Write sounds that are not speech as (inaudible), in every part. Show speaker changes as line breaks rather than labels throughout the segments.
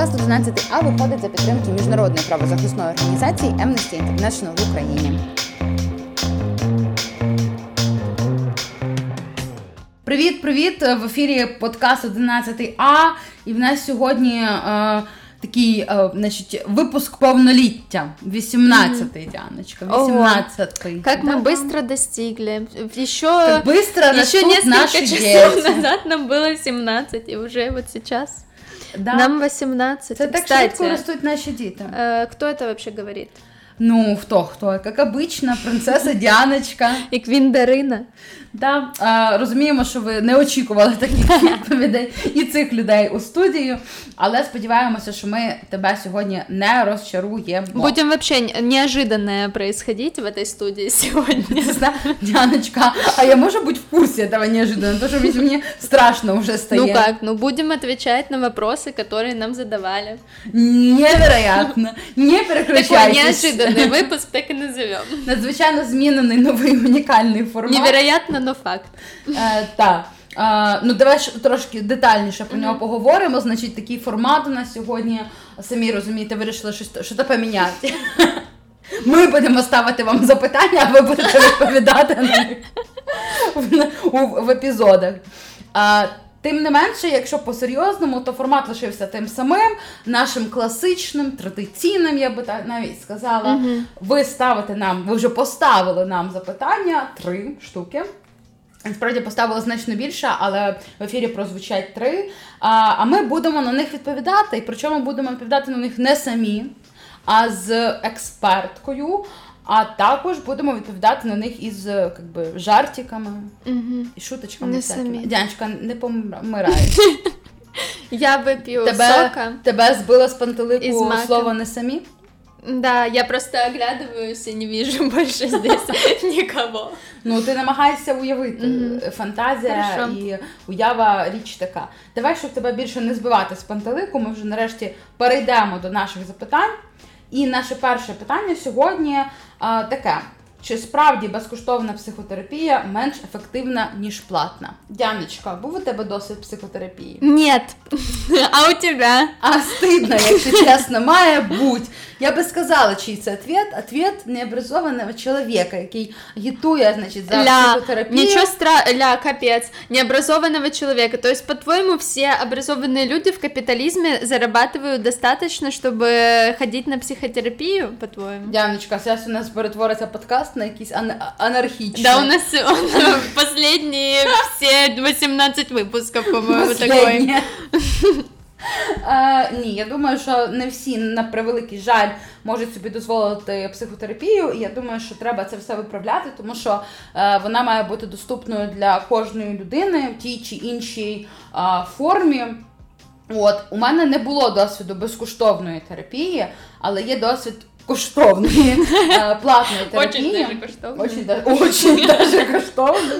Подкаст 11А виходить за підтримки міжнародної правозахисної організації Amnesty International в Україні. Привіт, привіт! В ефірі подкаст 11А. І в нас сьогодні е, такий е, значить, випуск повноліття. 18-й, Дяночка. 18-й.
Как мы быстро достигли. Еще,
Как быстро
еще
растут
несколько
наши
часов
дети.
назад нам было 17, и уже вот сейчас
Да.
нам 18.
Це так
Кстати,
швидко ростуть наші діти.
Е, кто это вообще говорит?
Ну, хто, хто? Як обично, принцеса Діаночка. (laughs)
И Квин Дарина.
Да, а, розуміємо, що ви не очікували таких відповідей (laughs) і цих людей у студію, але сподіваємося, що ми тебе сьогодні не розчаруємо.
Будем вообще не- неожиданное происходить в этой студии сегодня.
Ти знаєш, Діаночка, а я можу бути в курсі этого неожиданно, тому що мені страшно вже стає.
Ну как, ну будем отвечать на вопросы, которые нам задавали.
Невероятно. Не
Такой
переключайтесь.
неожиданный выпуск так и назовем.
Надзвичайно змінений новий унікальний формат.
Невероятно, но факт.
Е, так. Е, ну, давай трошки детальніше про нього поговоримо. Значить, такий формат у нас сьогодні. Самі розумієте, вирішили щось що то поміняти. Ми будемо ставити вам запитання, а ви будете (laughs) відповідати на них в, у- в епізодах. А, тим не менше, якщо по-серйозному, то формат лишився тим самим, нашим класичним, традиційним, я би так навіть сказала. Ви ставите нам, ви вже поставили нам запитання, три штуки. Насправді поставили значно більше, але в ефірі прозвучать три. А, а ми будемо на них відповідати. І причому будемо відповідати на них не самі, а з експерткою. А також будемо відповідати на них із е, как би, жартиками і шуточками.
Не
всякими.
самі.
Дянечка, не помирай. (laughs)
Я выпью
Тебе,
сока.
тебе збило з пантелику слово не самі?
Да, я просто оглядываюсь и не вижу (laughs) больше здесь (laughs) никого.
Ну, ти намагаєшся уявити. Фантазія
Хорошо.
і уява річ така. Давай, щоб тебе більше не збивати з пантелику, ми вже нарешті перейдемо до наших запитань. І наше перше питання сьогодні а, таке: чи справді безкоштовна психотерапія менш ефективна, ніж платна? Дяночка, був у тебе досвід психотерапії?
Нет. (laughs) А у тебя?
А стидно, якщо чесно, має бути. Я би сказала, чий це ответ. Ответ необразованого чоловіка, який агітує, значить, за
Ля,
психотерапію.
ничего стра... Ля, капец. Необразованного человека. То есть, по-твоему, все образованные люди в капитализме зарабатывают достаточно, чтобы ходить на психотерапию, по-твоему?
Дяночка, зараз у нас перетвориться подкаст на якийсь ан- анархічний.
Да, у нас (laughs) последние все 18 выпусков, по-моему, такой.
Последнє. Е, ні, я думаю, що не всі на превеликий жаль можуть собі дозволити психотерапію. І я думаю, що треба це все виправляти, тому що е, вона має бути доступною для кожної людини в тій чи іншій е, формі. От, у мене не було досвіду безкоштовної терапії, але є досвід коштовної е, (laughs) платної терапії.
Очень (laughs) даже.
Очень, даже коштовно.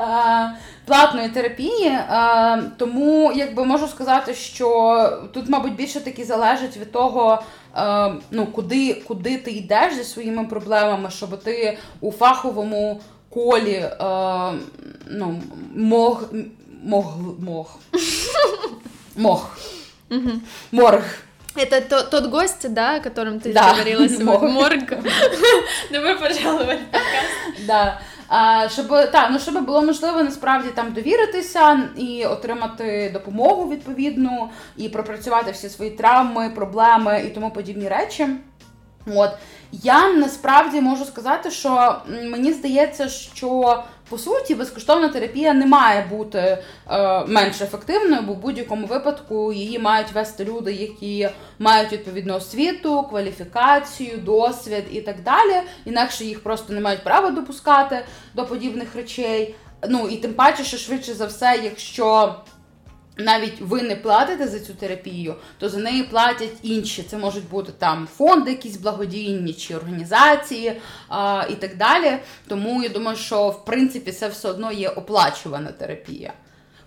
Е, Платної терапії, Е, тому якби можу сказати, що тут, мабуть, більше таки залежить від того, е, ну, куди, куди ти йдеш зі своїми проблемами, щоб ти у фаховому колі е, ну, мог, мог, мог, (laughs) мог, морг.
Это то- тот гость, да, о котором ты
Да,
говорила (laughs) сегодня?
морг.
Давай пожаловать.
Да. А, щоб, та, ну, щоб було можливо насправді там довіритися і отримати допомогу відповідну, і пропрацювати всі свої травми, проблеми і тому подібні речі. От я насправді можу сказати, що мені здається, що по суті безкоштовна терапія не має бути е, менш ефективною, бо в будь-якому випадку її мають вести люди, які мають відповідну освіту, кваліфікацію, досвід і так далі. Інакше їх просто не мають права допускати до подібних речей. Ну і тим паче, що швидше за все, якщо навіть ви не платите за цю терапію, то за неї платять інші. Це можуть бути там фонди, якісь благодійні чи організації а, і так далі. Тому я думаю, що в принципі це все одно є оплачувана терапія.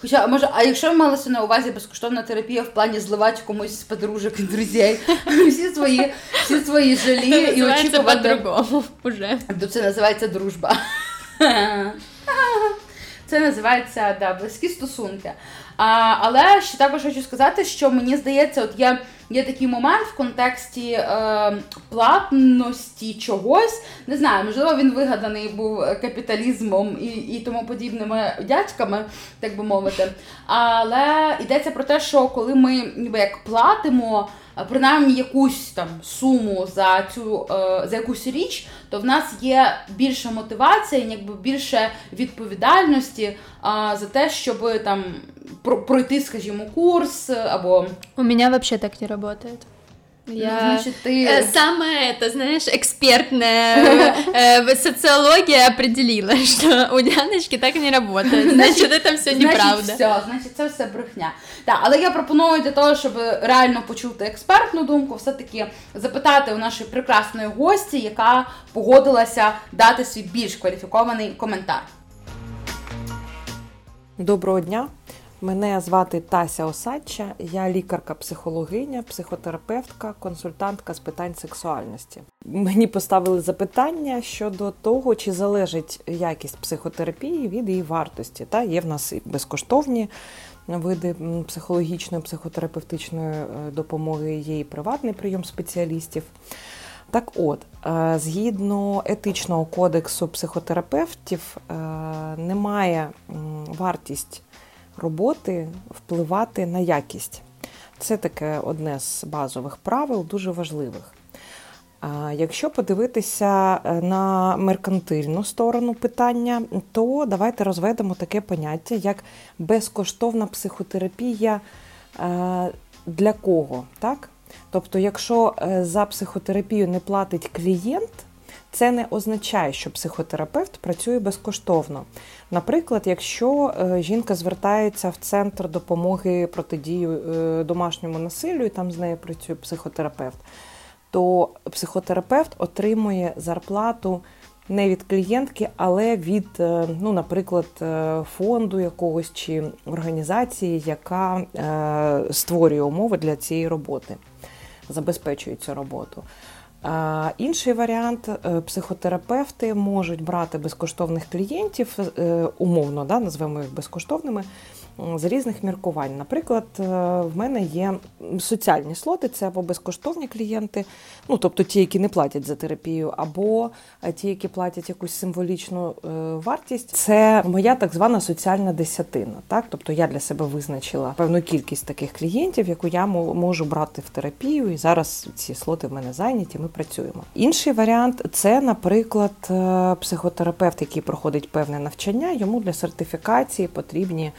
Хоча, може, а якщо ви малися на увазі безкоштовна терапія в плані зливати комусь з подружок і друзей (laughs) всі свої, всі свої жалі і очікувати.
по-другому.
То це називається дружба. (laughs) Це називається да, близькі стосунки. А, Але ще також хочу сказати, що мені здається, от я є такий момент в контексті е, платності чогось. Не знаю, можливо, він вигаданий був капіталізмом і і тому подібними дядьками, так би мовити. Але йдеться про те, що коли ми ніби як платимо. Принаймні якусь там суму за цю е, за якусь річ, то в нас є більша мотивація, якби більше відповідальності е, за те, щоб там пройти, скажімо, курс або
у мене взагалі так не працює.
Я... Значит, ты...
Э, самое, это, знаешь, экспертная (laughs) э, социология определила, (laughs) что у Дяночки так не работает. Значит, это все неправда.
Значить, все, значить, це все брехня. Так, але я пропоную для того, щоб реально почути експертну думку, все-таки запитати у нашої прекрасної гості, яка погодилася дати свій більш кваліфікований коментар.
Доброго дня. Мене звати Тася Осадча, я лікарка-психологиня, психотерапевтка, консультантка з питань сексуальності. Мені поставили запитання щодо того, чи залежить якість психотерапії від її вартості. Та Є в нас і безкоштовні види психологічної, психотерапевтичної е, допомоги, є і приватний прийом спеціалістів. Так от, е, згідно етичного кодексу психотерапевтів, е, немає вартість роботи впливати на якість. Це таке одне з базових правил, дуже важливих. Якщо подивитися е, на меркантильну сторону питання, то давайте розведемо таке поняття, як безкоштовна психотерапія е, для кого. Так? Тобто, якщо е, за психотерапію не платить клієнт, це не означає, що психотерапевт працює безкоштовно. Наприклад, якщо е, жінка звертається в центр допомоги протидії е, домашньому насиллю, і там з нею працює психотерапевт, то психотерапевт отримує зарплату. Не від клієнтки, але від, е, ну, наприклад, фонду якогось чи організації, яка створює умови для цієї роботи, забезпечує цю роботу. Інший варіант е, психотерапевти можуть брати безкоштовних клієнтів, е, умовно, да, назвемо їх безкоштовними з різних міркувань. Наприклад, е, в мене є соціальні слоти, це або безкоштовні клієнти, ну тобто ті, які не платять за терапію, або е, ті, які платять якусь символічну е, вартість. Це моя так звана соціальна десятина. Так, тобто я для себе визначила певну кількість таких клієнтів, яку я можу брати в терапію, і зараз ці слоти в мене зайняті. Ми працюємо. Інший варіант це, наприклад, психотерапевт, який проходить певне навчання, йому для сертифікації потрібні.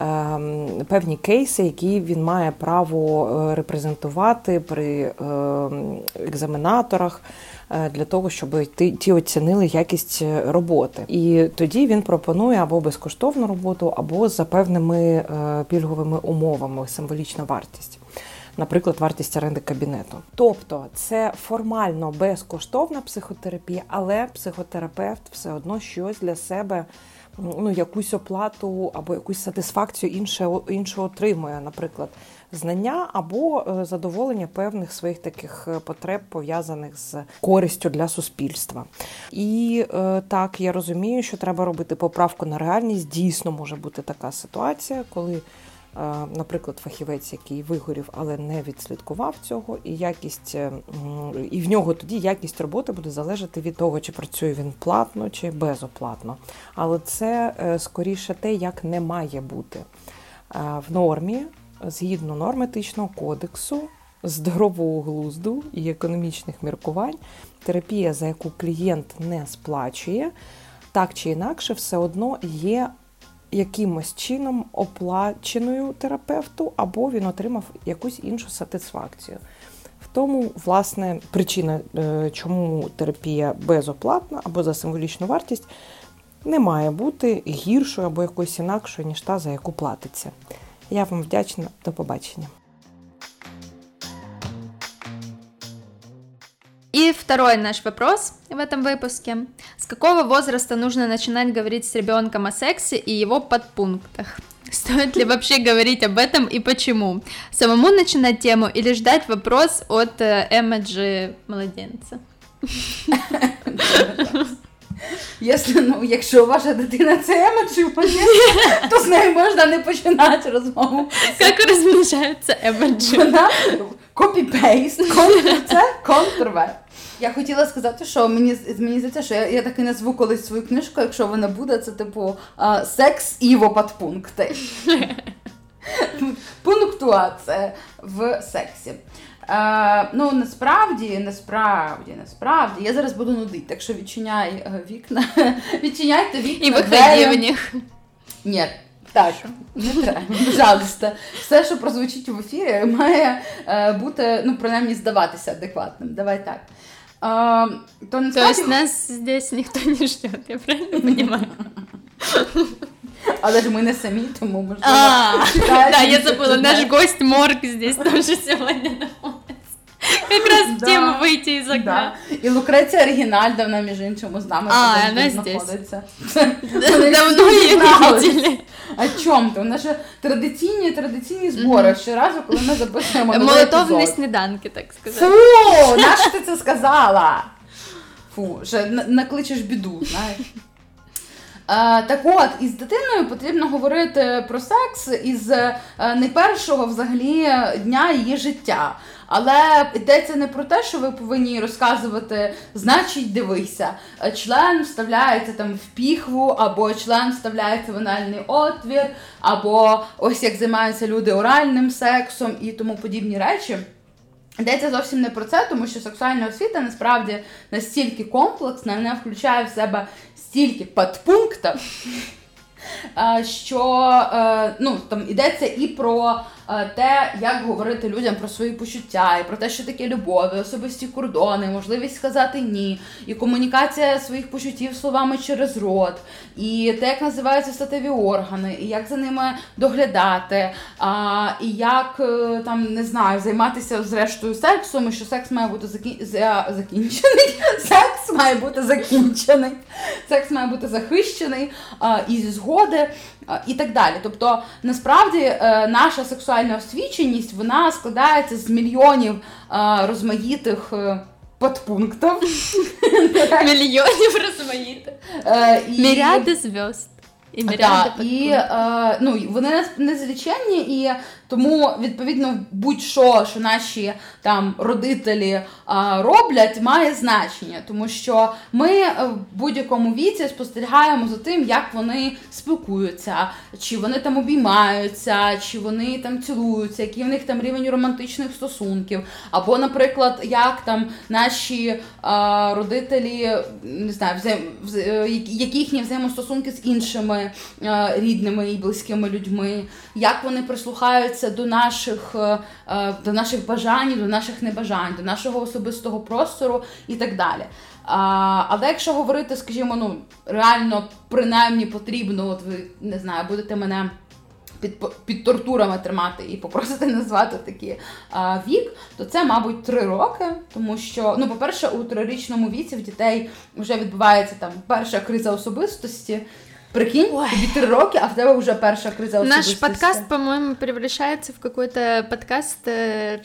Ем, певні кейси, які він має право е, репрезентувати при ем, екзаменаторах. Е, для того, щоб ті оцінили якість роботи, і тоді він пропонує або безкоштовну роботу, або за певними е, пільговими умовами символічна вартість, наприклад, вартість оренди кабінету. Тобто це формально безкоштовна психотерапія, але психотерапевт все одно щось для себе ну, якусь оплату або якусь сатисфакцію інше, інше отримує, наприклад, знання або е, задоволення певних своїх таких е, потреб, пов'язаних з користю для суспільства. І е, так, я розумію, що треба робити поправку на реальність. Дійсно може бути така ситуація, коли наприклад, фахівець, який вигорів, але не відслідкував цього, і якість е, і в нього тоді якість роботи буде залежати від того, чи працює він платно чи безоплатно. Але це е, скоріше те, як не має бути в нормі, згідно норм етичного кодексу. Здорового глузду і економічних міркувань, терапія, за яку клієнт не сплачує, так чи інакше, все одно є якимось чином оплаченою терапевту, або він отримав якусь іншу сатисфакцію. В тому, власне, причина, е, чому терапія безоплатна або за символічну вартість, не має бути гіршою або якоюсь інакшою, ніж та, за яку платиться. Я вам вдячна, до побачення.
И второй наш вопрос в этом выпуске. С какого возраста нужно начинать говорить с ребенком о сексе и его подпунктах? (laughs) Стоит ли вообще говорить об этом и почему? Самому начинать тему или ждать вопрос от э, эмоджи младенца? (laughs)
Якщо, ну, якщо ваша дитина це емоджі, то з нею можна не починати розмову.
Як розмножаються емоджі?
Вона копі-пейст, це контрвер. Я хотіла сказати, що мені мені здається, що я я так і назву колись свою книжку, якщо вона буде, це типу секс іво подпункти. (laughs) Пунктуація в сексі. Е, Ну, насправді, насправді, насправді, я зараз буду нудити, так що відчиняй е, вікна. (laughs) Відчиняйте вікна.
І виходи в них.
Ні, так, не треба, пожалуйста. Все, що прозвучить в ефірі, має е, бути, ну, принаймні, здаватися адекватним. Давай так. А, то,
насправді... то есть нас здесь ніхто не ждет, я правильно розумію?
Але ж ми не самі, тому можливо.
Да, я забула, наш гость Морг здесь тоже сегодня (laughs) находится. Как раз в тему выйти из окна.
І Лукреція Оригінальдовна, між іншим, з нами
а, она знаходиться. (laughs)
Давно її не видели. А чом то? У нас же традиційні традиційні збори. Щоразу, коли ми записуємо
Молотовні сніданки, так сказати.
Фу, нащо ти це сказала? Фу, ще накличеш біду, знаєш. Так от, із дитиною потрібно говорити про секс із е, не взагалі дня її життя. Але йдеться не про те, що ви повинні розказувати, значить, дивися, член вставляється там в піхву, або член вставляється в анальний отвір, або ось як займаються люди оральним сексом і тому подібні речі. Йдеться зовсім не про це, тому що сексуальна освіта насправді настільки комплексна, вона включає в себе стільки подпунктів, (laughs) що е, ну, там йдеться і про те, як говорити людям про свої почуття, і про те, що таке любов, особисті кордони, можливість сказати ні, і комунікація своїх почуттів словами через рот, і те, як називаються статеві органи, і як за ними доглядати, а, і як е, там не знаю, займатися зрештою сексом, і що секс має бути закін... закінчений. (laughs) Секс має бути закінчений, секс має бути захищений а, і згоди і так далі. Тобто, насправді, е, наша сексуальна освіченість вона складається з мільйонів е, розмаїтих. Е, подпунктів. (laughs)
Мільйонів розмаїтих. Міряди зв'язд.
І, да, і е, ну, вони незвичайні, і тому, відповідно, будь-що, що наші там родителі а, роблять, має значення, тому що ми е, в будь-якому віці спостерігаємо за тим, як вони спілкуються, чи вони там обіймаються, чи вони там цілуються, який в них там рівень романтичних стосунків. Або, наприклад, як там наші а, родителі не знаю, взаєм, е, які їхні взаємостосунки з іншими а, рідними і близькими людьми, як вони прислухаються ставляться до наших е, е, до наших бажань, до наших небажань, до нашого особистого простору і так далі. Але якщо говорити, скажімо, ну реально принаймні потрібно, от ви не знаю, будете мене. Під під тортурами тримати і попросити назвати такий а, вік, то це, мабуть, три роки. Тому що, ну, по-перше, у трирічному віці в дітей вже відбувається там перша криза особистості, Прикинь, Ой. тобі три роки, а в тебе вже перша криза
Наш подкаст, по-моему, превращается в какой-то подкаст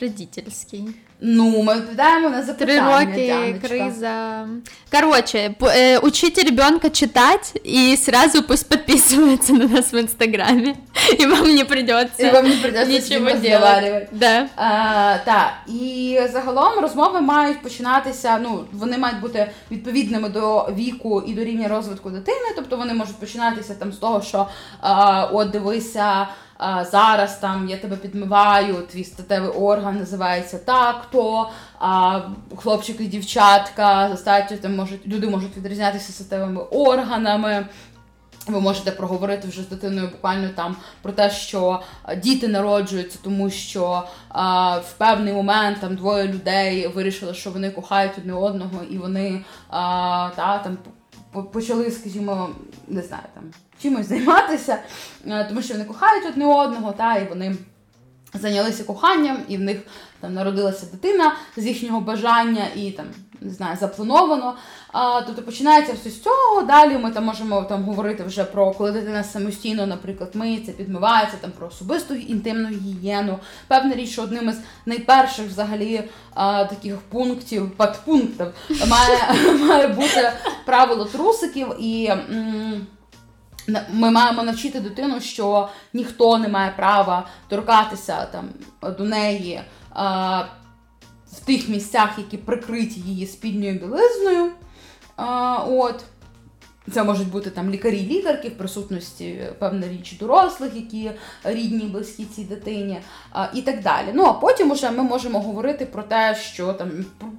родительський. родительский.
Ну, ми відповідаємо на запитання.
Три роки, криза. Короче, э, учите ребенка читать и сразу пусть подписывается на нас в Инстаграме. (laughs) И вам не придется,
і вам не придется
нічого делать.
Да. А, так, і загалом розмови мають починатися, ну, вони мають бути відповідними до віку і до рівня розвитку дитини, тобто вони можуть починатися там з того, що а, от дивися а, зараз там я тебе підмиваю, твій статевий орган називається так-то, а хлопчик і дівчатка за статтю там можуть люди можуть відрізнятися статевими органами. Ви можете проговорити вже з дитиною буквально там про те, що діти народжуються, тому що а, в певний момент там двоє людей вирішили, що вони кохають одне одного, і вони а, та, там почали, скажімо, не знаю, там чимось займатися, тому що вони кохають одне одного, та, і вони зайнялися коханням, і в них там народилася дитина з їхнього бажання і там не знаю, заплановано. А, Тобто починається все з цього. Далі ми там можемо там говорити вже про коли дитина самостійно, наприклад, миється, підмивається, там про особисту інтимну гігієну. Певна річ, що одним із найперших взагалі а, таких пунктів, подпунктів має, (laughs) має бути правило трусиків і. М- ми маємо навчити дитину, що ніхто не має права торкатися там до неї а, в тих місцях, які прикриті її спідньою білизною. А, от. Це можуть бути там лікарі-лікарки в присутності певна річ дорослих, які рідні, близькі цій дитині, і так далі. Ну а потім уже ми можемо говорити про те, що там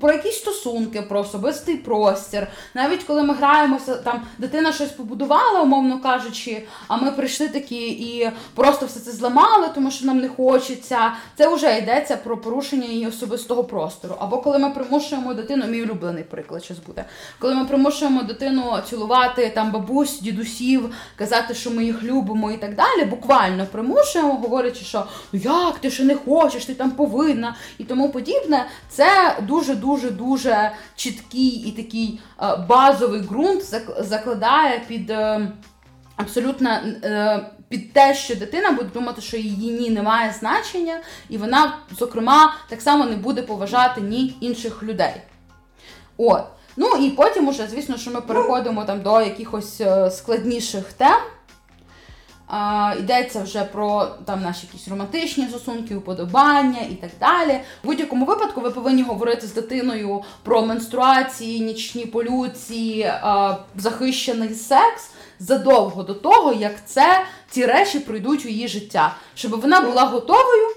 про якісь стосунки, про особистий простір. Навіть коли ми граємося, там дитина щось побудувала, умовно кажучи, а ми прийшли такі і просто все це зламали, тому що нам не хочеться. Це вже йдеться про порушення її особистого простору. Або коли ми примушуємо дитину, мій улюблений приклад щось буде, коли ми примушуємо дитину цілувати цілувати там бабусь, дідусів, казати, що ми їх любимо і так далі. Буквально примушуємо, говорячи, що ну як ти ще не хочеш, ти там повинна і тому подібне. Це дуже дуже дуже чіткий і такий е, базовий ґрунт закладає під е, абсолютно. Е, під те, що дитина буде думати, що її ні немає значення, і вона, зокрема, так само не буде поважати ні інших людей. От. Ну і потім, уже, звісно, що ми переходимо там до якихось е, складніших тем. А, Йдеться вже про там наші якісь романтичні стосунки, уподобання і так далі. В будь-якому випадку ви повинні говорити з дитиною про менструації, нічні полюції, а, захищений секс задовго до того, як це ці речі пройдуть у її життя, щоб вона була готовою.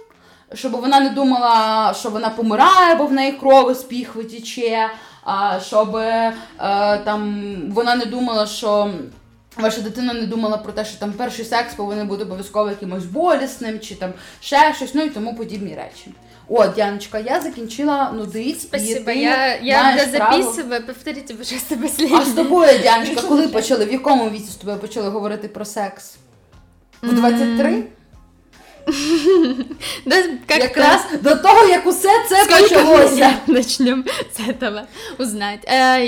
Щоб вона не думала, що вона помирає, бо в неї кров з піх витіче, щоб е, там вона не думала, що. Ваша дитина не думала про те, що там перший секс повинен бути обов'язково якимось болісним, чи там ще щось, ну і тому подібні речі. О, Дяночка, я закінчила нудить.
Спасибо, я я записую, повторіть, пожалуйста, последнє.
А з тобою, Дяночка, коли почали, в якому віці з тобою почали говорити про секс? В 23? (laughs)
Как
Якраз до того, як усе це почалося. (laughs)
Начнем с этого узнать.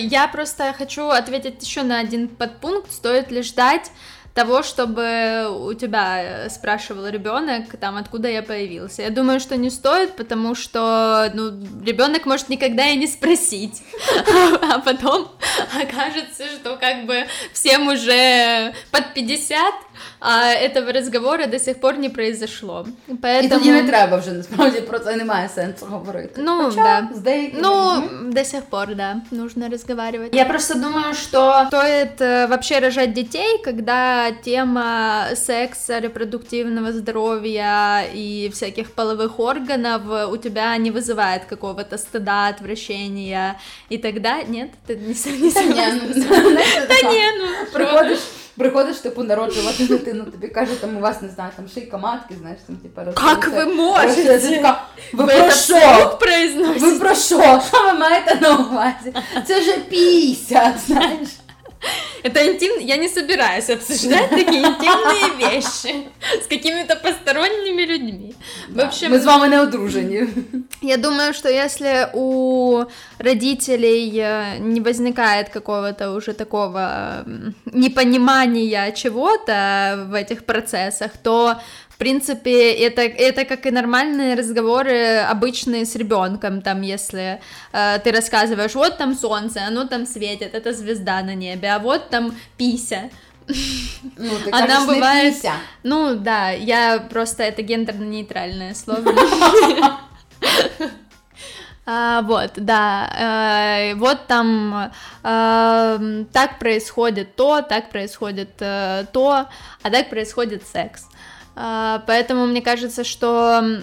Я просто хочу ответить еще на один подпункт. Стоит ли ждать того, чтобы у тебя э, спрашивал ребенок, там, откуда я появился. Я думаю, что не стоит, потому что, ну, ребенок может никогда и не спросить, (laughs) а потом окажется, что как бы всем уже под 50, а этого разговора до сих пор не произошло.
Поэтому... І тоді не треба вже, насправді, про це немає сенсу говорити.
Ну, Хоча, да. Ну, до сих пор, да, нужно разговаривать. Я просто думаю, что стоит э, вообще рожать детей, когда тема секса, репродуктивного здоровья и всяких половых органов у тебя не вызывает какого-то стыда, отвращения и тогда, нет? Ты не, не
согласна? Та ні, ну, приходиш Приходиш, типу, народжувати дитину, тобі кажуть, там у вас не знаю, там шийка матки, знаєш, там типу
Як ви можете?
Ви про що? Ви про що? Що ви маєте на увазі? Це вже піся, знаєш. (laughs)
Это интим... Я не собираюсь обсуждать такие интимные (laughs) вещи с какими-то посторонними людьми.
В общем... Мы с вами не одружені. (laughs)
Я думаю, что если у родителей э, не возникает какого-то уже такого непонимания чего-то в этих процессах, то принципе, это, это как и нормальные разговоры обычные с ребенком, там, если э, ты рассказываешь, вот там солнце, оно там светит, это звезда на небе, а вот там пися.
Ну, ты Она бывает. Пися.
Ну да, я просто это гендерно-нейтральное слово. А, вот, да, э, вот там э, так происходит то, так происходит э, то, а так происходит секс. А, поэтому мне кажется, что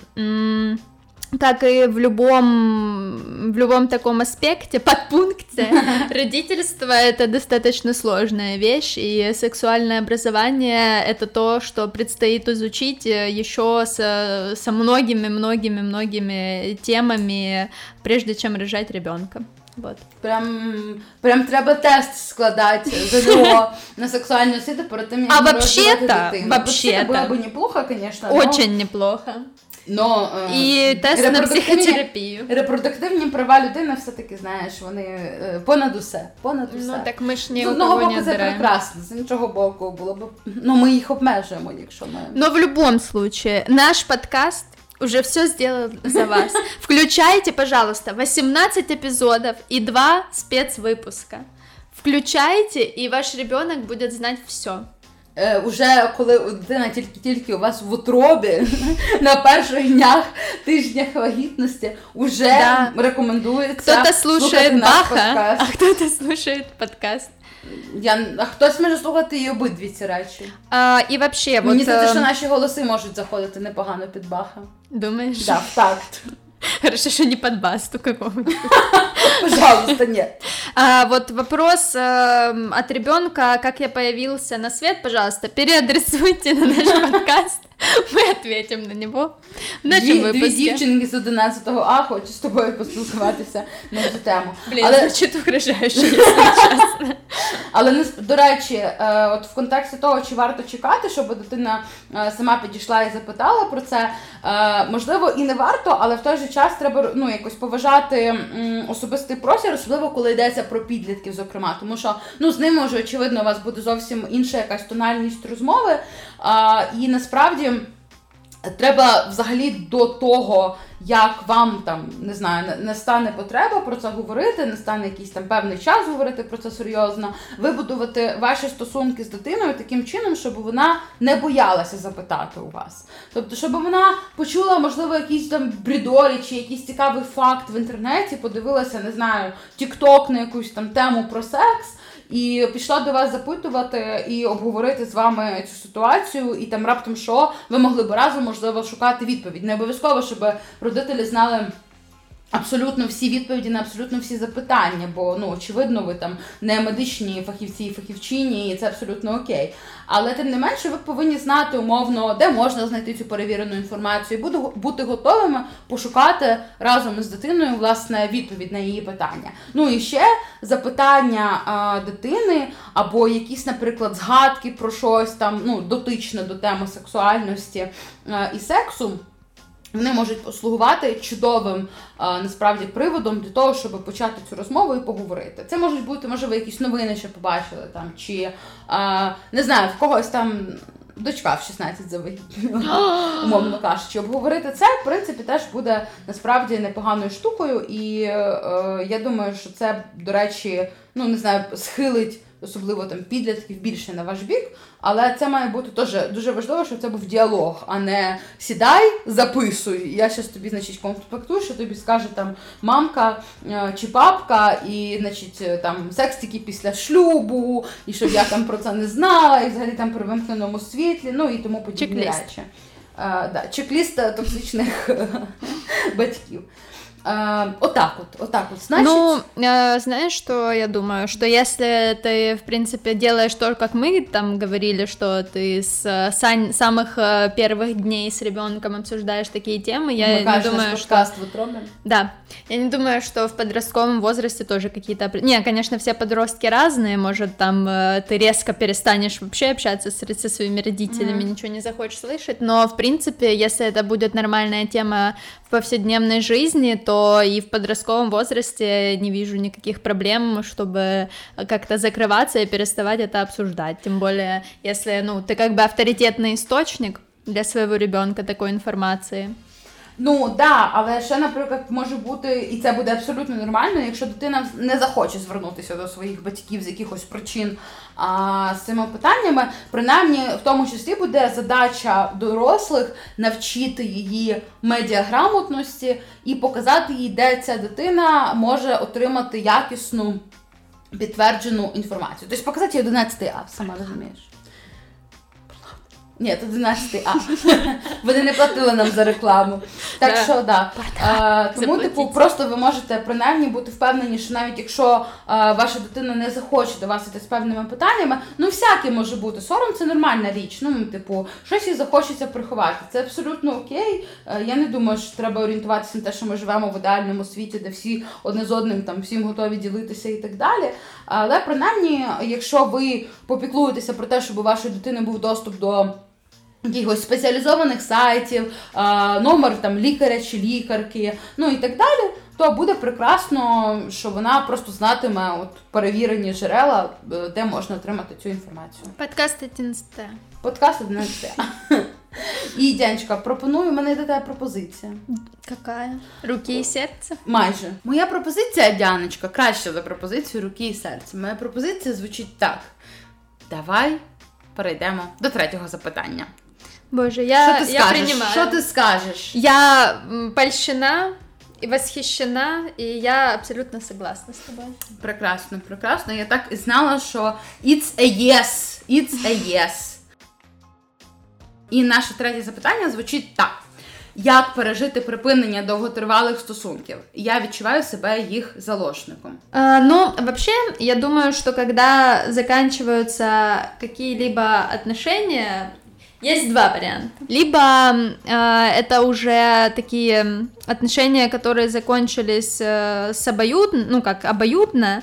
как и в любом, в любом таком аспекте, (laughs) подпункте, (laughs) родительство — это достаточно сложная вещь, и сексуальное образование — это то, что предстоит изучить еще со, со многими-многими-многими темами, прежде чем рожать ребенка. Вот.
Прям, прям треба тест складати ЗНО на сексуальную освіту перед тем,
як А вообще-то,
вообще-то
было
бы неплохо, конечно.
Очень но... неплохо.
Но,
І тест на психотерапію.
Репродуктивні права людини все-таки, знаєш, вони е, понад усе. Понад усе.
Ну так ми ж ні
З одного боку
не
це прекрасно, з іншого боку було б. Ну, ми їх обмежуємо, якщо ми.
Но в любом случае, наш подкаст уже все сделал за вас. Включайте, пожалуйста, 18 эпизодов и два спецвыпуска. Включайте, и ваш ребенок будет знать все.
Е, Уже коли дитина тільки-тільки у вас в утробі (laughs) на перших днях тижнях вагітності, уже
Да.
рекомендується.
Кто-то
слухати
слушает
наш
Баха, а
подкаст.
кто-то слушает подкаст.
Я, а хтось може слухати і обидві ці речі.
А, и вообще,
Мені здається, що
э,
наші голоси можуть заходити непогано під Баха.
Думаешь?
Да, в такт. (laughs)
Хорошо, что не под басту какого-нибудь. (laughs)
Пожалуйста, ні.
А, вот вопрос эм, от ребенка, как я появился на свет, пожалуйста, переадресуйте на наш (laughs) подкаст. (laughs) Мы ответим на в нашем
Дві, дві дівчинки з 11 А хочуть з тобою поспілкуватися на цю тему.
Блин,
Але
звучит угрожающе, если (laughs) честно.
Але не до речі, е, от в контексті того, чи варто чекати, щоб дитина е, сама підійшла і запитала про це, е, можливо, і не варто, але в той же час треба ну якось поважати особистий простір, особливо коли йдеться про підлітків, зокрема, тому що ну з ними вже очевидно у вас буде зовсім інша якась тональність розмови. А, і насправді. Треба взагалі до того, як вам там не знаю, не- не стане потреба про це говорити, не стане якийсь там певний час говорити про це серйозно, вибудувати ваші стосунки з дитиною таким чином, щоб вона не боялася запитати у вас. Тобто, щоб вона почула, можливо, якісь там брідорі чи якийсь цікавий факт в інтернеті, подивилася, не знаю, тік-ток на якусь там тему про секс. І пішла до вас запитувати і обговорити з вами цю ситуацію, і там раптом що ви могли б разом можливо шукати відповідь. Не обов'язково, щоб родителі знали. Абсолютно всі відповіді на абсолютно всі запитання, бо ну очевидно, ви там не медичні фахівці і фахівчині, і це абсолютно окей. Але тим не менше, ви повинні знати умовно, де можна знайти цю перевірену інформацію, і бути, готовими пошукати разом із дитиною власне відповідь на її питання. Ну і ще запитання а, дитини, або якісь, наприклад, згадки про щось там ну дотичне до теми сексуальності а, і сексу. Вони можуть послугувати чудовим а, насправді приводом для того, щоб почати цю розмову і поговорити. Це можуть бути, може, ви якісь новини ще побачили там, чи а, не знаю, в когось там дочка в 16 завагітніла, (gasps) умовно кажучи. Обговорити це, в принципі, теж буде насправді непоганою штукою. І е, я думаю, що це, до речі, ну не знаю, схилить. Особливо там підлітків більше на ваш бік, але це має бути теж дуже важливо, щоб це був діалог, а не сідай, записуй. Я зараз тобі, значить, конспектую, що тобі скаже там мамка е, чи папка, і значить е, там секс тільки після шлюбу, і щоб я там про це не знала, і взагалі там при вимкненому світлі, ну і тому подібні
Чек-ліст.
речі. Е, чек-ліст токсичних (laughs) батьків. Е, отак от, отак от. Значить,
Ну, э, знаешь, что я думаю? Что если ты, в принципе, делаешь то, как мы там говорили, что ты с э, сань- самых э, первых дней с ребенком обсуждаешь такие темы, я не думаю, что...
подкаст в утробі.
Да, я не думаю, что в подростковом возрасте тоже какие-то... Не, конечно, все подростки разные, может, там э, ты резко перестанешь вообще общаться с, со своими родителями,
Мгм.
ничего не захочешь слышать, но, в принципе, если это будет нормальная тема в повседневной жизни, то и в подростковом возрасте не вижу никаких проблем, чтобы как-то закрываться и переставать это обсуждать, тем более, если, ну, ты как бы авторитетный источник для своего ребенка такой информации.
Ну да, але ще, наприклад, може бути, і це буде абсолютно нормально, якщо дитина не захоче звернутися до своїх батьків з якихось причин а, з цими питаннями. Принаймні, в тому числі буде задача дорослих навчити її медіаграмотності і показати їй, де ця дитина може отримати якісну підтверджену інформацію. Тобто показати їй 11 А, сама розумієш. Ні, це 11 А. (laughs) Вони не платили нам за рекламу. Так
Да.
що да. А, тому,
Заплатіть.
типу, просто ви можете принаймні бути впевнені, що навіть якщо а, ваша дитина не захоче до вас іти з певними питаннями, ну всяке може бути. Сором це нормальна річ. Ну, типу, щось їй захочеться приховати. Це абсолютно окей. Е, Я не думаю, що треба орієнтуватися на те, що ми живемо в ідеальному світі, де всі одне з одним там всім готові ділитися і так далі. Але принаймні, якщо ви попіклуєтеся про те, щоб у вашої дитини був доступ до якихось спеціалізованих сайтів, номер там лікаря чи лікарки, ну і так далі, то буде прекрасно, що вона просто знатиме от перевірені джерела, е, де можна отримати цю інформацію.
Подкаст 11.
Подкаст 11. І Дянечка, пропоную, у мене до тебе пропозиція.
Какая? Руки і серце?
Майже. Моя пропозиція, Дяночка, краще за пропозицію руки і серця. Моя пропозиція звучить так. Давай перейдемо до третього запитання.
Боже, я,
Що ти
я
скажеш?
принимаю.
Що ти скажеш?
Я польщена и восхищена, и я абсолютно согласна с тобой.
Прекрасно, прекрасно. Я так і знала, що it's a yes. It's a yes. І наше третє запитання звучить так. Як пережити припинення довготривалих стосунків? Я відчуваю себе їх заложником.
А, ну, вообще, я думаю, что когда заканчиваются какие-либо отношения, есть два варианта. Либо э, это уже такие отношения, которые закончились э, с обоюдно, ну как обоюдно, э,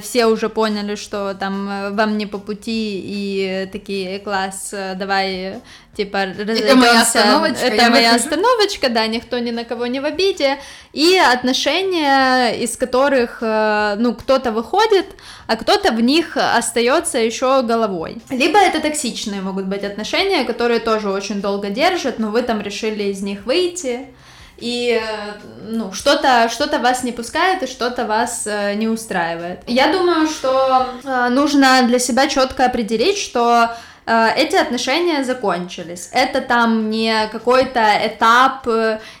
все уже поняли, что там э, вам не по пути и такие класс, э, давай типа
Это моя остановочка,
это моя
выхожу.
остановочка, да, никто ни на кого не в обиде, и отношения, из которых, э, ну, кто-то выходит, а кто-то в них остается еще головой. Либо это токсичные могут быть отношения, которые тоже очень долго держат, но вы там решили из них выйти, и э, ну, что-то что вас не пускает и что-то вас э, не устраивает. Я думаю, что э, нужно для себя четко определить, что эти отношения закончились. Это там не какой-то этап,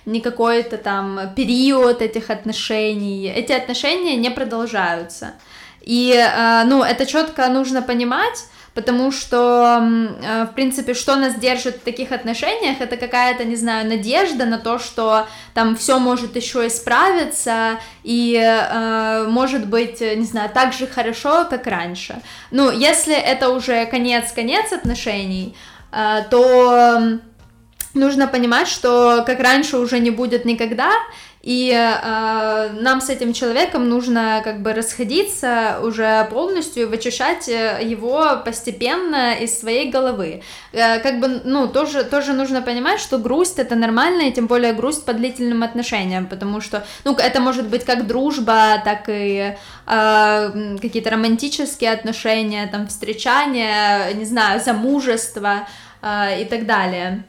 не какой-то там период этих отношений. Эти отношения не продолжаются. И, ну, это четко нужно понимать, потому что, э, в принципе, что нас держит в таких отношениях, это какая-то, не знаю, надежда на то, что там все может еще исправиться и э, может быть, э, не знаю, так же хорошо, как раньше. Ну, если это уже конец-конец отношений, э, то нужно понимать, что как раньше уже не будет никогда, и э, нам с этим человеком нужно как бы расходиться уже полностью вычищать э, его постепенно из своей головы. Э, как бы, ну, тоже, тоже нужно понимать, что грусть это нормально, и тем более грусть по длительным отношениям, потому что, ну, это может быть как дружба, так и э, какие-то романтические отношения, там, встречания, не знаю, замужество э, и так далее.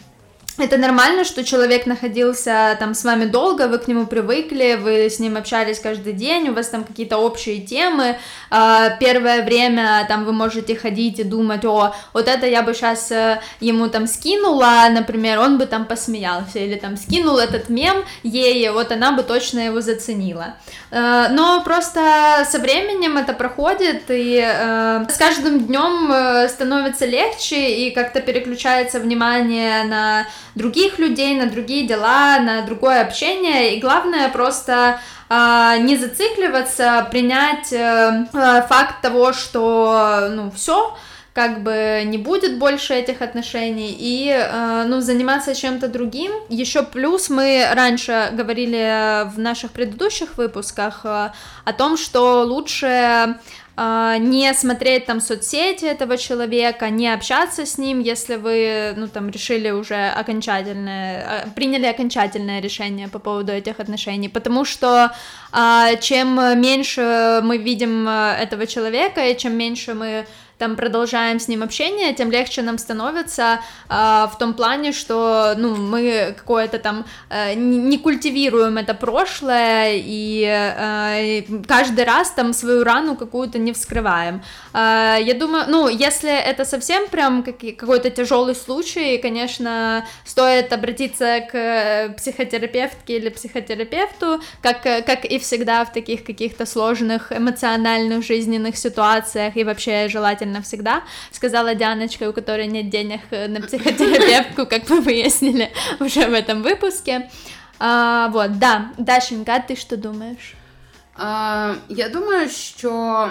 Это нормально, что человек находился там с вами долго, вы к нему привыкли, вы с ним общались каждый день, у вас там какие-то общие темы. А, Первое время там вы можете ходить и думать, о, вот это я бы сейчас ему там скинула, например, он бы там посмеялся, или там скинул этот мем ей, вот она бы точно его заценила. Э, Но просто со временем это проходит, и э, с каждым днем э, становится легче, и как-то переключается внимание на других людей, на другие дела, на другое общение, и главное просто а, не зацикливаться, принять э, э, факт того, что, ну, все, как бы не будет больше этих отношений и э, ну заниматься чем-то другим. Еще плюс мы раньше говорили в наших предыдущих выпусках э, о том, что лучше не смотреть там соцсети этого человека, не общаться с ним, если вы, ну, там, решили уже окончательное, э, приняли окончательное решение по поводу этих отношений, потому что э, чем меньше мы видим этого человека, и чем меньше мы там продолжаем с ним общение, тем легче нам становится э, в том плане, что ну мы какое-то там э, не культивируем это прошлое и э, каждый раз там свою рану какую-то не вскрываем. Э, я думаю, ну если это совсем прям какой-то тяжелый случай, конечно, стоит обратиться к э, психотерапевтке или психотерапевту, как э, как и всегда в таких каких-то сложных эмоциональных жизненных ситуациях и вообще желательно всегда, сказала Дианочка, у которой нет денег э, на психотерапевтку, (laughs) как мы выяснили уже в этом выпуске. А, вот, да, Дашенька, а ты что думаешь?
Е, я думаю, що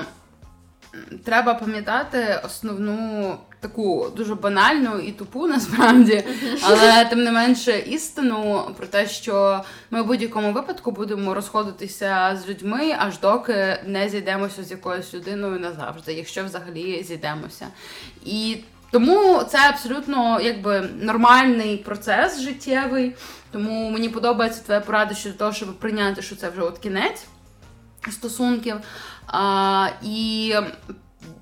треба пам'ятати основну таку дуже банальну і тупу насправді, але тим не менше істину про те, що ми в будь-якому випадку будемо розходитися з людьми, аж доки не зійдемося з якоюсь людиною назавжди, якщо взагалі зійдемося. І Тому це абсолютно якби нормальний процес життєвий. Тому мені подобається твоя порада щодо того, щоб прийняти, що це вже от кінець стосунків. А, І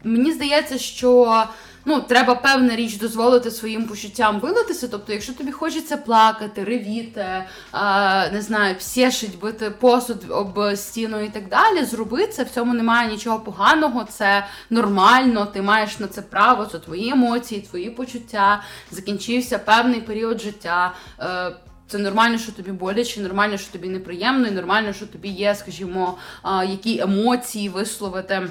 мені здається, що ну, треба певна річ дозволити своїм почуттям вилитися. Тобто, якщо тобі хочеться плакати, ревіти, не знаю, псєшить, бити посуд об стіну і так далі, зроби це, в цьому немає нічого поганого, це нормально, ти маєш на це право, це твої емоції, твої почуття. Закінчився певний період життя. Е, це нормально, що тобі боляче, нормально, що тобі неприємно, і нормально, що тобі є, скажімо, які емоції висловити е,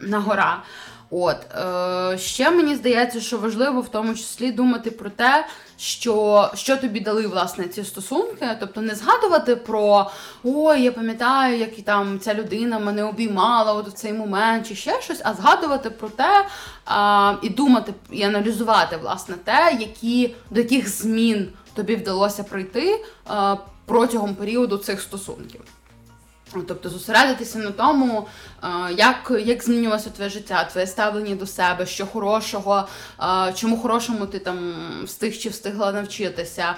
на гора. От е, ще мені здається, що важливо в тому числі думати про те, що що тобі дали власне ці стосунки, тобто не згадувати про ой, я пам'ятаю, як і там ця людина мене обіймала от в цей момент, чи ще щось, а згадувати про те а, і думати і аналізувати власне те, які до яких змін тобі вдалося пройти а, протягом періоду цих стосунків. Тобто зосередитися на тому, як як змінювалося твоє життя, твоє ставлення до себе, що хорошого, чому хорошому ти там встиг чи встигла навчитися,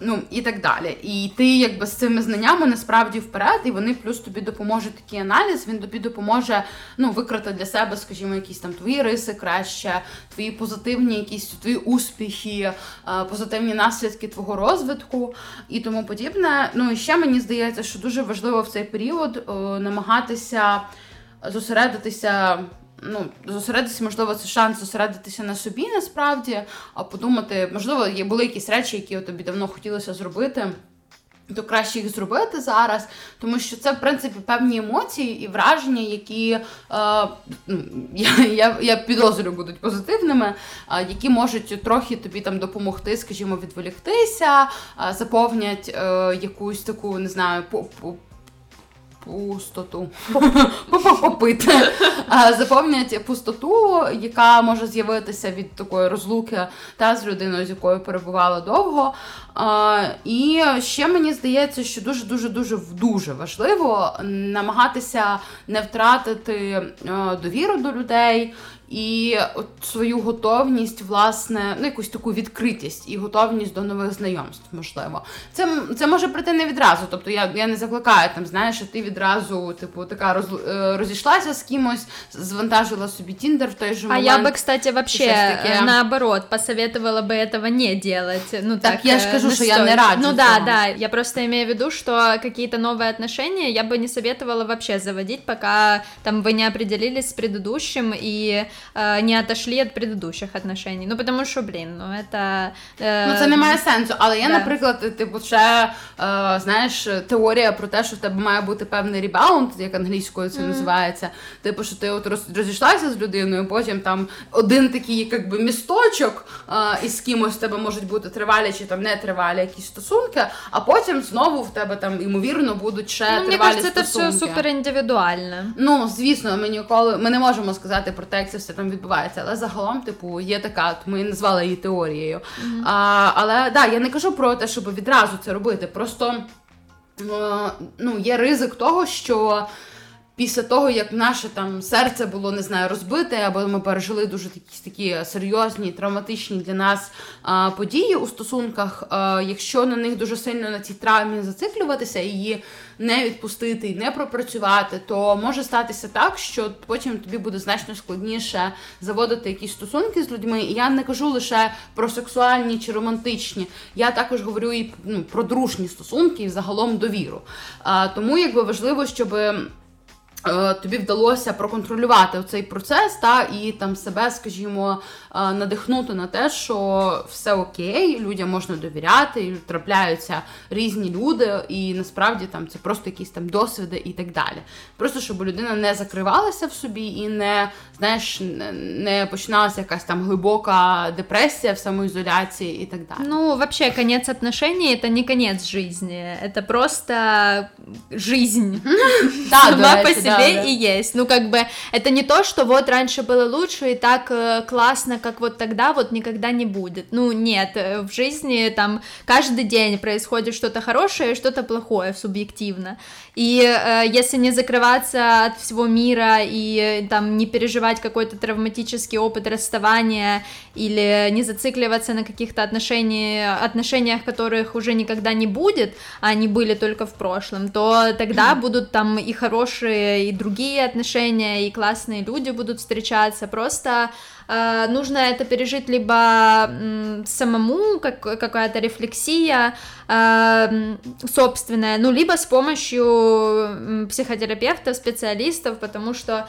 ну і так далі. І ти якби з цими знаннями насправді вперед, і вони плюс тобі допоможуть такий аналіз, він тобі допоможе ну, викрити для себе, скажімо, якісь там твої риси краще, твої позитивні, якісь твої успіхи, позитивні наслідки твого розвитку і тому подібне. Ну і ще мені здається, що дуже важливо в цей період намагатися зосередитися ну, зосередитися, можливо, це шанс зосередитися на собі насправді, а подумати, можливо, є були якісь речі, які тобі давно хотілося зробити. То краще їх зробити зараз, тому що це, в принципі, певні емоції і враження, які е, ну, (laughs) я я, я підозрюю будуть позитивними, е, які можуть трохи тобі там допомогти, скажімо, відволіктися, е, заповнять е, якусь таку, не знаю, по, по, пустоту (laughs) попити, заповнять пустоту, яка може з'явитися від такої розлуки та з людиною, з якою перебувала довго. І ще мені здається, що дуже дуже дуже дуже важливо намагатися не втратити довіру до людей і от свою готовність, власне, ну якусь таку відкритість і готовність до нових знайомств, можливо. Це це може прийти не відразу. Тобто я я не закликаю там, знаєш, що ти відразу, типу, така роз, е, розійшлася з кимось, звантажила собі Тіндер в той же момент.
А я би, кстати, вообще наоборот, посоветовала бы этого не делать. Ну так,
так я ж кажу, що я не раджу.
Ну да, да. Я просто имею в виду, что какие-то новые отношения я бы не советовала вообще заводить, пока там вы не определились с предыдущим и э, не отошли від предыдущих отношений. Ну, тому що, блін, ну це...
Э, ну, це не має сенсу. Але я, да. наприклад, типу, ще е, знаєш, теорія про те, що в тебе має бути певний ребаунд, як англійською це mm. називається. Типу, що ти от розійшлася з людиною, потім там один такий, якби місточок, е, і з кимось в тебе можуть бути тривалі чи там не тривалі якісь стосунки, а потім знову в тебе там ймовірно будуть ще ну, тривалі мені кажется,
стосунки. це все супер індивідуально.
Ну, звісно, ми ніколи ми не можемо сказати про те, як це все там відбувається. Але загалом, типу, є така, ми назвали її теорією. Mm-hmm. А, Але да, я не кажу про те, щоб відразу це робити. Просто ну, є ризик того, що. Після того, як наше там серце було не знаю, розбите, або ми пережили дуже такі такі серйозні, травматичні для нас а, події у стосунках, а, якщо на них дуже сильно на цій травмі зациклюватися, її не відпустити і не пропрацювати, то може статися так, що потім тобі буде значно складніше заводити якісь стосунки з людьми. І я не кажу лише про сексуальні чи романтичні, я також говорю і ну, про дружні стосунки і загалом довіру. А, Тому якби важливо, щоб. Е, тобі вдалося проконтролювати цей процес, та і там себе, скажімо, надихнути на те, що все окей, людям можна довіряти, і трапляються різні люди, і насправді там це просто якісь там досвіди і так далі. Просто щоб людина не закривалася в собі і не знаєш, не починалася якась там глибока депресія в самоізоляції і так далі.
Ну, вообще, конец отношений это не конец жизни, это просто жизнь. (laughs) Сама по себе и есть. Ну, как бы, это не то, что вот раньше было лучше, и так э, классно, как вот тогда, вот никогда не будет. Ну, нет, э, в жизни там каждый день происходит что-то хорошее и что-то плохое субъективно. И э, если не закрываться от всего мира и э, там не переживать какой-то травматический опыт расставания или не зацикливаться на каких-то отношениях, отношениях, которых уже никогда не будет, а они были только в прошлом, то тогда будут там и хорошие, и другие отношения, и классные люди будут встречаться. Просто нужно это пережить либо самому, как какая-то рефлексия э, собственная, ну, либо с помощью психотерапевтов, специалистов, потому что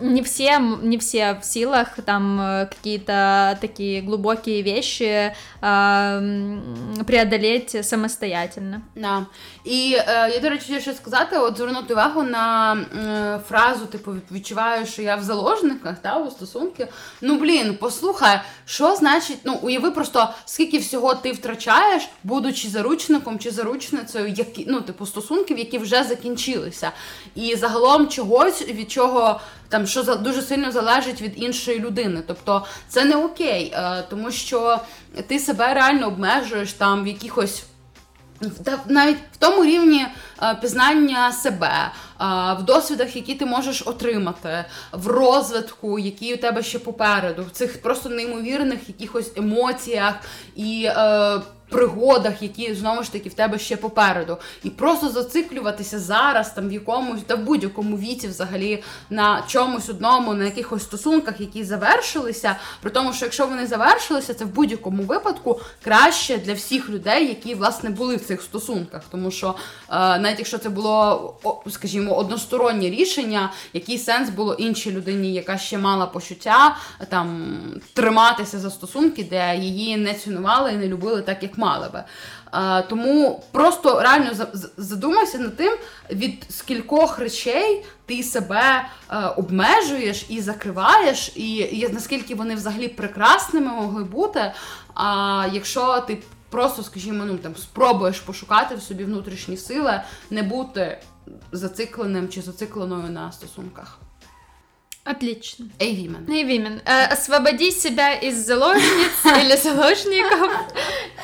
не все, не все в силах там э, какие-то такие глубокие вещи э, преодолеть самостоятельно.
Да. І е, я, до речі, ще сказати, от звернути увагу на е, фразу, типу, відчуваю, що я в заложниках та, у стосунки. Ну, блін, послухай, що значить, ну, уяви просто, скільки всього ти втрачаєш, будучи заручником чи заручницею, які, ну, типу, стосунків, які вже закінчилися. І загалом чогось, від чого там що за дуже сильно залежить від іншої людини. Тобто це не окей, е, тому що ти себе реально обмежуєш там в якихось. Навіть в тому рівні е, пізнання себе, е, в досвідах, які ти можеш отримати, в розвитку, які у тебе ще попереду, в цих просто неймовірних якихось емоціях і пригодах, які знову ж таки в тебе ще попереду, і просто зациклюватися зараз, там в якомусь та в будь-якому віці, взагалі, на чомусь одному, на якихось стосунках, які завершилися. При тому, що якщо вони завершилися, це в будь-якому випадку краще для всіх людей, які власне були в цих стосунках. Тому що е, навіть якщо це було, скажімо, одностороннє рішення, який сенс було іншій людині, яка ще мала почуття там триматися за стосунки, де її не цінували і не любили так, як мали би. А, Тому просто реально задумайся над тим, від скількох речей ти себе а, е, обмежуєш і закриваєш, і, і наскільки вони взагалі прекрасними могли бути. А якщо ти просто, скажімо, ну там спробуєш пошукати в собі внутрішні сили, не бути зацикленим чи зацикленою на стосунках.
Отлично.
Эйвимен.
Эйвимен. Э, освободи себя из заложниц или (laughs) заложников.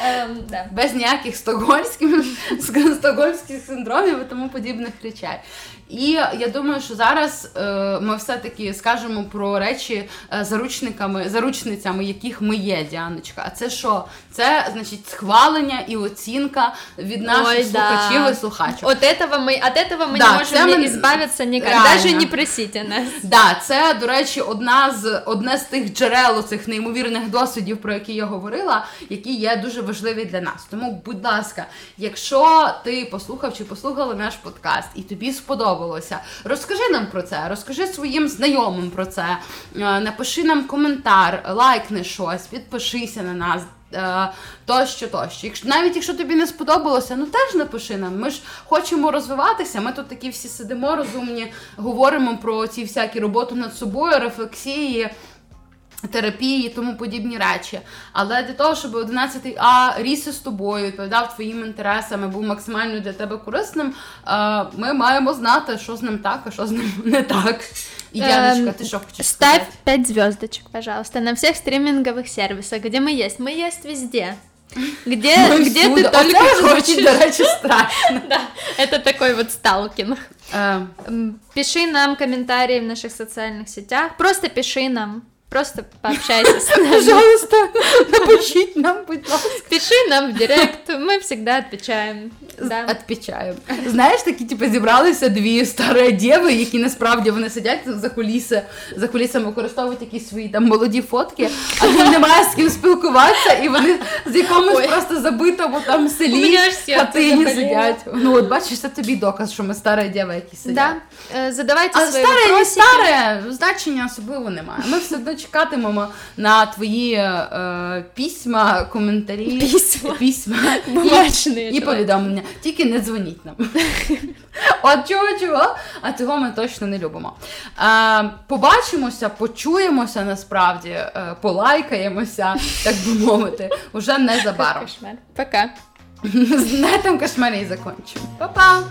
Ем, Без ніяких (laughs) стокгольмських синдромів і тому подібних речей. І я думаю, що зараз е, ми все-таки скажемо про речі е, заручниками, заручницями, яких ми є, Діаночка. А це що? Це значить схвалення і оцінка від наших Ой, слухачів да. і слухачок.
От этого ми, от этого ми да, не можемо ми... ізбавитися ніяк. Навіть не просіть нас.
Да, це, до речі, одна з одне з тих джерел цих неймовірних досвідів, про які я говорила, які є дуже важливі для нас. Тому, будь ласка, якщо ти послухав чи послухала наш подкаст і тобі сподобалося. Розкажи нам про це, розкажи своїм знайомим про це, е, напиши нам коментар, лайкни щось, підпишися на нас. Е, тощо, тощо. Якщо навіть якщо тобі не сподобалося, ну теж напиши нам. Ми ж хочемо розвиватися. Ми тут такі всі сидимо розумні, говоримо про ці всякі роботи над собою, рефлексії терапії і тому подібні речі. Але для того, щоб 11 А ріс з тобою, відповідав твоїм інтересам і був максимально для тебе корисним, ми маємо знати, що з ним так, а що з ним (laughs) не так. И Яночка, ты что хочешь
Ставь сказать? 5 звездочек, пожалуйста, на всех стриминговых сервисах, где мы есть. Мы есть везде. Где, мы где ты только хочешь.
до речі, страшно. (laughs)
да, это такой вот сталкинг. Пиши нам комментарии в наших социальных сетях. Просто пиши нам. Просто пообщайся с нами.
Пожалуйста, напишите нам, будь ласка.
Пиши нам в директ, ми всегда відповідаємо.
Да. Отвечаємо. Знаєш, такі, типу, зібралися дві старі діви, які насправді вони сидять за куліси, за кулісами використовують якісь свої там молоді фотки, а їм немає з ким спілкуватися, і вони з якомусь Ой. просто забитому там селі хатині сидять. Ну от бачиш, це тобі доказ, що ми старі діви, які сидять.
Да. Е, задавайте
а
свої
старе, не старе, значення особливо немає. Ми все одно чекатимемо на твої е, письма, коментарі,
письма,
письма
і,
і повідомлення. Тільки не дзвоніть нам. (laughs) От чого, чого, а цього ми точно не любимо. Е, Побачимося, почуємося насправді, е, полайкаємося, так би мовити, уже незабаром.
Пока. (laughs)
На этом кошмарі закончимо. Па-па!